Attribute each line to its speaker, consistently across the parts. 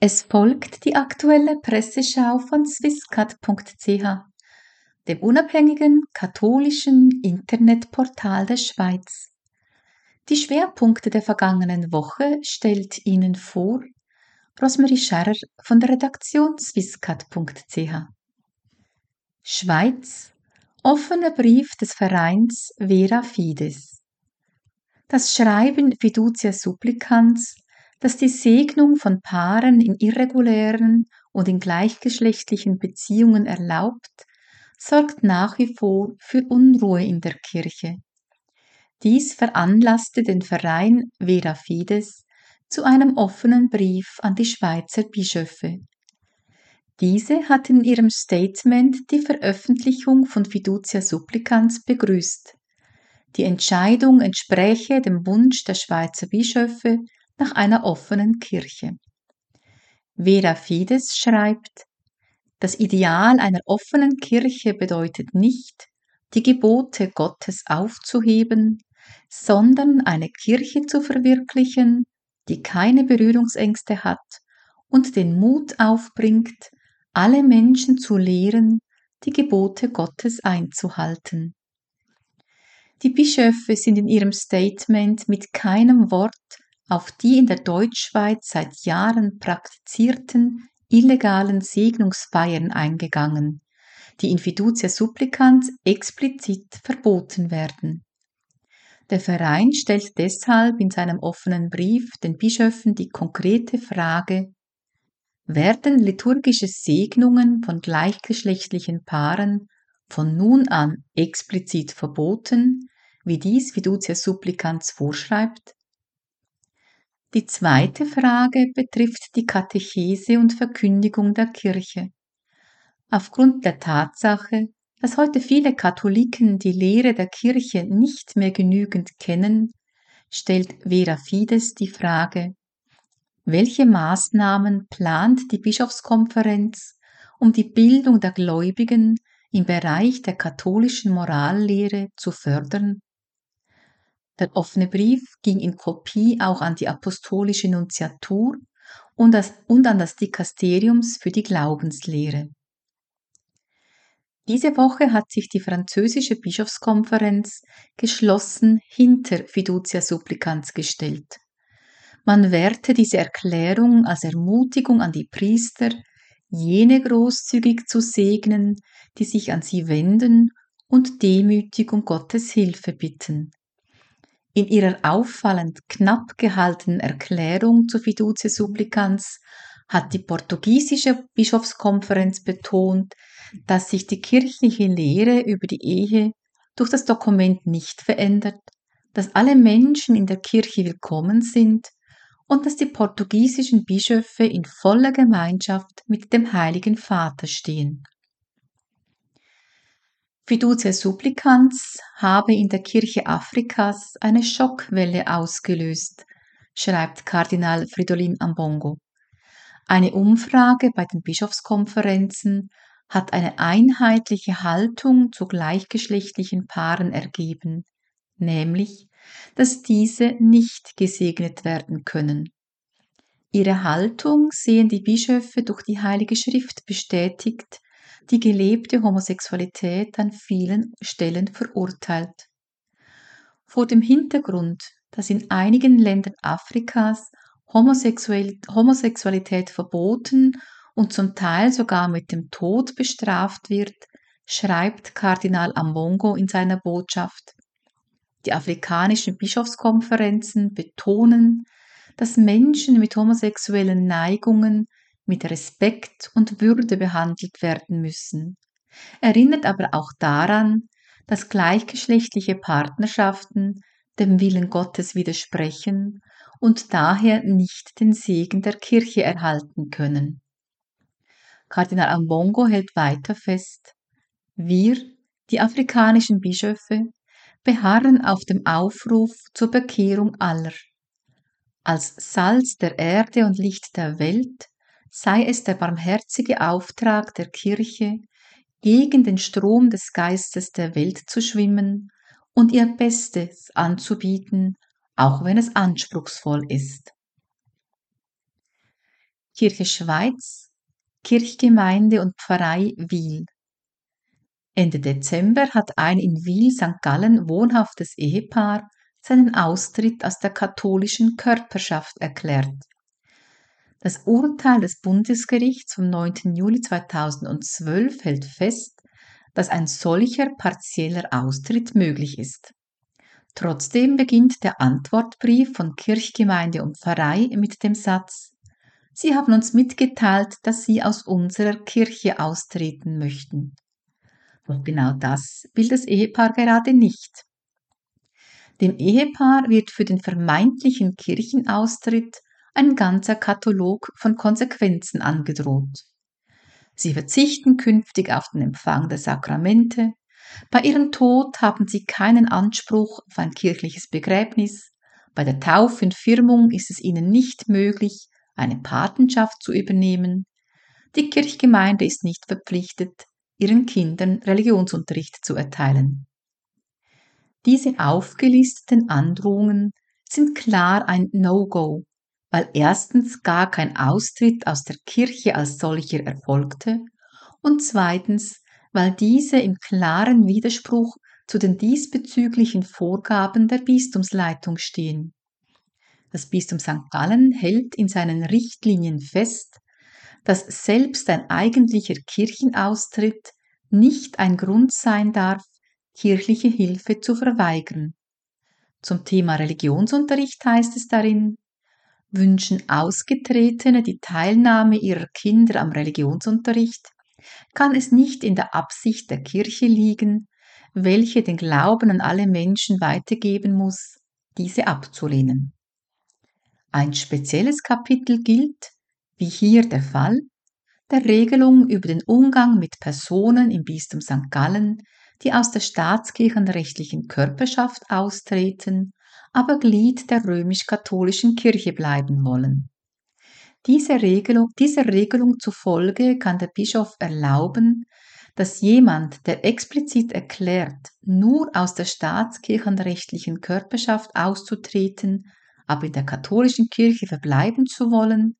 Speaker 1: Es folgt die aktuelle Presseschau von swisscat.ch, dem unabhängigen katholischen Internetportal der Schweiz. Die Schwerpunkte der vergangenen Woche stellt Ihnen vor Rosmarie Scherrer von der Redaktion swisscat.ch. Schweiz Offener Brief des Vereins Vera Fides. Das Schreiben Fiducia Supplicans das die Segnung von Paaren in irregulären und in gleichgeschlechtlichen Beziehungen erlaubt, sorgt nach wie vor für Unruhe in der Kirche. Dies veranlasste den Verein Vera Fides zu einem offenen Brief an die Schweizer Bischöfe. Diese hatten in ihrem Statement die Veröffentlichung von Fiducia Supplicans begrüßt. Die Entscheidung entspräche dem Wunsch der Schweizer Bischöfe nach einer offenen Kirche. Vera Fides schreibt, das Ideal einer offenen Kirche bedeutet nicht, die Gebote Gottes aufzuheben, sondern eine Kirche zu verwirklichen, die keine Berührungsängste hat und den Mut aufbringt, alle Menschen zu lehren, die Gebote Gottes einzuhalten. Die Bischöfe sind in ihrem Statement mit keinem Wort auf die in der Deutschschweiz seit Jahren praktizierten illegalen Segnungsfeiern eingegangen, die in Fiducia Supplicans explizit verboten werden. Der Verein stellt deshalb in seinem offenen Brief den Bischöfen die konkrete Frage, werden liturgische Segnungen von gleichgeschlechtlichen Paaren von nun an explizit verboten, wie dies Fiducia Supplicans vorschreibt? Die zweite Frage betrifft die Katechese und Verkündigung der Kirche. Aufgrund der Tatsache, dass heute viele Katholiken die Lehre der Kirche nicht mehr genügend kennen, stellt Vera Fides die Frage, welche Maßnahmen plant die Bischofskonferenz, um die Bildung der Gläubigen im Bereich der katholischen Morallehre zu fördern? Der offene Brief ging in Kopie auch an die apostolische Nunziatur und, das, und an das Dikasteriums für die Glaubenslehre. Diese Woche hat sich die französische Bischofskonferenz geschlossen hinter Fiducia Supplicans gestellt. Man werte diese Erklärung als Ermutigung an die Priester, jene großzügig zu segnen, die sich an sie wenden und demütig um Gottes Hilfe bitten. In ihrer auffallend knapp gehaltenen Erklärung zu Fiducie Supplicans hat die portugiesische Bischofskonferenz betont, dass sich die kirchliche Lehre über die Ehe durch das Dokument nicht verändert, dass alle Menschen in der Kirche willkommen sind und dass die portugiesischen Bischöfe in voller Gemeinschaft mit dem Heiligen Vater stehen. Fiducia supplicans habe in der Kirche Afrikas eine Schockwelle ausgelöst, schreibt Kardinal Fridolin Ambongo. Eine Umfrage bei den Bischofskonferenzen hat eine einheitliche Haltung zu gleichgeschlechtlichen Paaren ergeben, nämlich, dass diese nicht gesegnet werden können. Ihre Haltung sehen die Bischöfe durch die Heilige Schrift bestätigt, die gelebte Homosexualität an vielen Stellen verurteilt. Vor dem Hintergrund, dass in einigen Ländern Afrikas Homosexualität verboten und zum Teil sogar mit dem Tod bestraft wird, schreibt Kardinal Ambongo in seiner Botschaft. Die afrikanischen Bischofskonferenzen betonen, dass Menschen mit homosexuellen Neigungen mit Respekt und Würde behandelt werden müssen, erinnert aber auch daran, dass gleichgeschlechtliche Partnerschaften dem Willen Gottes widersprechen und daher nicht den Segen der Kirche erhalten können. Kardinal Ambongo hält weiter fest, wir, die afrikanischen Bischöfe, beharren auf dem Aufruf zur Bekehrung aller. Als Salz der Erde und Licht der Welt sei es der barmherzige Auftrag der Kirche, gegen den Strom des Geistes der Welt zu schwimmen und ihr Bestes anzubieten, auch wenn es anspruchsvoll ist. Kirche Schweiz, Kirchgemeinde und Pfarrei Wiel. Ende Dezember hat ein in Wiel St. Gallen wohnhaftes Ehepaar seinen Austritt aus der katholischen Körperschaft erklärt. Das Urteil des Bundesgerichts vom 9. Juli 2012 hält fest, dass ein solcher partieller Austritt möglich ist. Trotzdem beginnt der Antwortbrief von Kirchgemeinde und Pfarrei mit dem Satz Sie haben uns mitgeteilt, dass Sie aus unserer Kirche austreten möchten. Doch genau das will das Ehepaar gerade nicht. Dem Ehepaar wird für den vermeintlichen Kirchenaustritt ein ganzer Katalog von Konsequenzen angedroht. Sie verzichten künftig auf den Empfang der Sakramente, bei ihrem Tod haben sie keinen Anspruch auf ein kirchliches Begräbnis, bei der Taufe und Firmung ist es ihnen nicht möglich, eine Patenschaft zu übernehmen, die Kirchgemeinde ist nicht verpflichtet, ihren Kindern Religionsunterricht zu erteilen. Diese aufgelisteten Androhungen sind klar ein No-Go, weil erstens gar kein Austritt aus der Kirche als solcher erfolgte und zweitens, weil diese im klaren Widerspruch zu den diesbezüglichen Vorgaben der Bistumsleitung stehen. Das Bistum St. Gallen hält in seinen Richtlinien fest, dass selbst ein eigentlicher Kirchenaustritt nicht ein Grund sein darf, kirchliche Hilfe zu verweigern. Zum Thema Religionsunterricht heißt es darin, wünschen Ausgetretene die Teilnahme ihrer Kinder am Religionsunterricht, kann es nicht in der Absicht der Kirche liegen, welche den Glauben an alle Menschen weitergeben muss, diese abzulehnen. Ein spezielles Kapitel gilt, wie hier der Fall, der Regelung über den Umgang mit Personen im Bistum St. Gallen, die aus der staatskirchenrechtlichen Körperschaft austreten, aber Glied der römisch-katholischen Kirche bleiben wollen. Diese Regelung, dieser Regelung zufolge kann der Bischof erlauben, dass jemand, der explizit erklärt, nur aus der staatskirchenrechtlichen Körperschaft auszutreten, aber in der katholischen Kirche verbleiben zu wollen,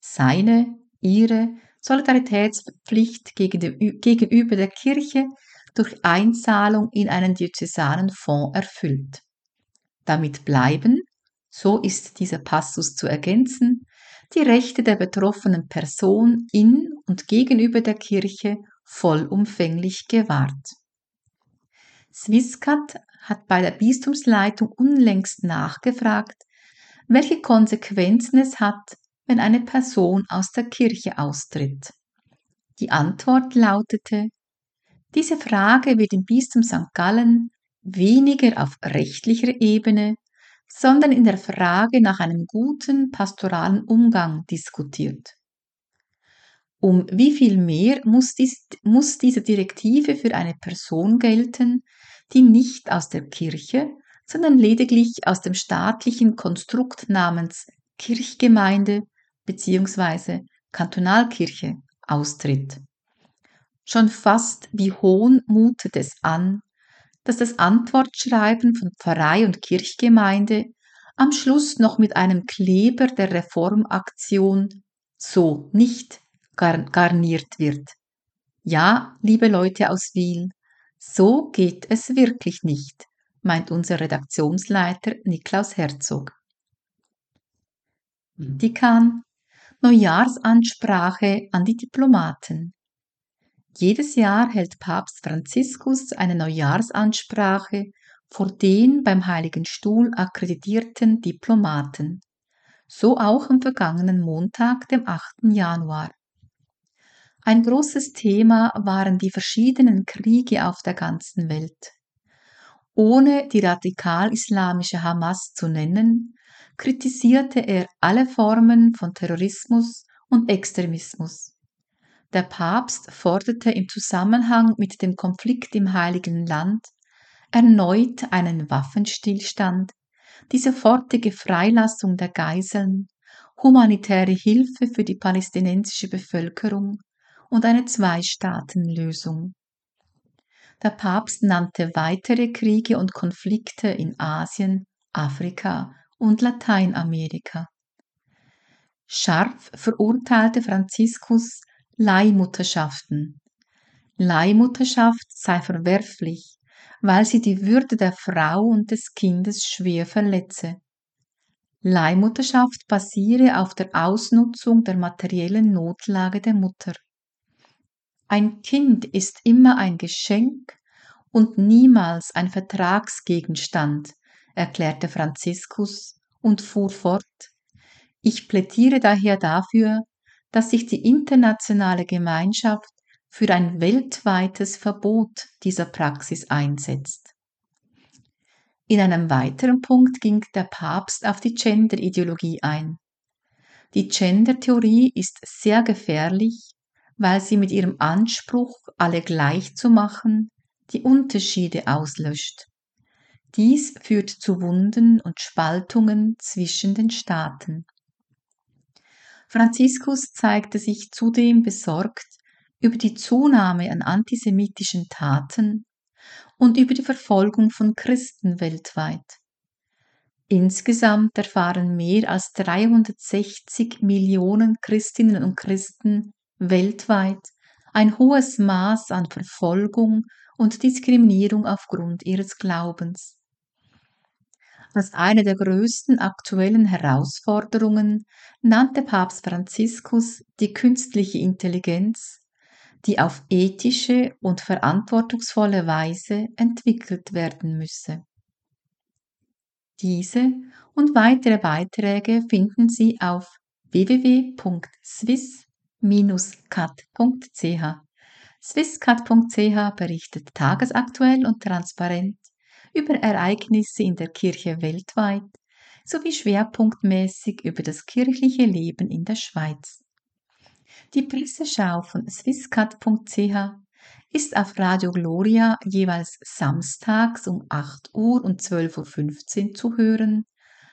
Speaker 1: seine, ihre Solidaritätspflicht gegenüber der Kirche durch Einzahlung in einen diözesanen Fonds erfüllt. Damit bleiben, so ist dieser Passus zu ergänzen, die Rechte der betroffenen Person in und gegenüber der Kirche vollumfänglich gewahrt. Swisscat hat bei der Bistumsleitung unlängst nachgefragt, welche Konsequenzen es hat, wenn eine Person aus der Kirche austritt. Die Antwort lautete, diese Frage wird im Bistum St. Gallen weniger auf rechtlicher Ebene, sondern in der Frage nach einem guten pastoralen Umgang diskutiert. Um wie viel mehr muss, dies, muss diese Direktive für eine Person gelten, die nicht aus der Kirche, sondern lediglich aus dem staatlichen Konstrukt namens Kirchgemeinde bzw. Kantonalkirche austritt. Schon fast wie Hohn mutet es an, dass das Antwortschreiben von Pfarrei und Kirchgemeinde am Schluss noch mit einem Kleber der Reformaktion so nicht garniert wird. Ja, liebe Leute aus Wiel, so geht es wirklich nicht, meint unser Redaktionsleiter Niklaus Herzog. Vatikan Neujahrsansprache an die Diplomaten. Jedes Jahr hält Papst Franziskus eine Neujahrsansprache vor den beim Heiligen Stuhl akkreditierten Diplomaten. So auch am vergangenen Montag, dem 8. Januar. Ein großes Thema waren die verschiedenen Kriege auf der ganzen Welt. Ohne die radikal-islamische Hamas zu nennen, kritisierte er alle Formen von Terrorismus und Extremismus. Der Papst forderte im Zusammenhang mit dem Konflikt im Heiligen Land erneut einen Waffenstillstand, die sofortige Freilassung der Geiseln, humanitäre Hilfe für die palästinensische Bevölkerung und eine Zwei-Staaten-Lösung. Der Papst nannte weitere Kriege und Konflikte in Asien, Afrika und Lateinamerika. Scharf verurteilte Franziskus Leihmutterschaften. Leihmutterschaft sei verwerflich, weil sie die Würde der Frau und des Kindes schwer verletze. Leihmutterschaft basiere auf der Ausnutzung der materiellen Notlage der Mutter. Ein Kind ist immer ein Geschenk und niemals ein Vertragsgegenstand, erklärte Franziskus und fuhr fort. Ich plädiere daher dafür, dass sich die internationale Gemeinschaft für ein weltweites Verbot dieser Praxis einsetzt. In einem weiteren Punkt ging der Papst auf die Gender-Ideologie ein. Die Gender-Theorie ist sehr gefährlich, weil sie mit ihrem Anspruch, alle gleich zu machen, die Unterschiede auslöscht. Dies führt zu Wunden und Spaltungen zwischen den Staaten. Franziskus zeigte sich zudem besorgt über die Zunahme an antisemitischen Taten und über die Verfolgung von Christen weltweit. Insgesamt erfahren mehr als 360 Millionen Christinnen und Christen weltweit ein hohes Maß an Verfolgung und Diskriminierung aufgrund ihres Glaubens. Als eine der größten aktuellen Herausforderungen nannte Papst Franziskus die künstliche Intelligenz, die auf ethische und verantwortungsvolle Weise entwickelt werden müsse. Diese und weitere Beiträge finden Sie auf www.swiss-cat.ch. Swisscat.ch berichtet tagesaktuell und transparent über Ereignisse in der Kirche weltweit sowie schwerpunktmäßig über das kirchliche Leben in der Schweiz. Die Presseschau von swisscat.ch ist auf Radio Gloria jeweils samstags um 8 Uhr und 12.15 Uhr zu hören,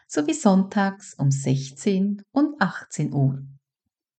Speaker 1: sowie sonntags um 16 und 18 Uhr.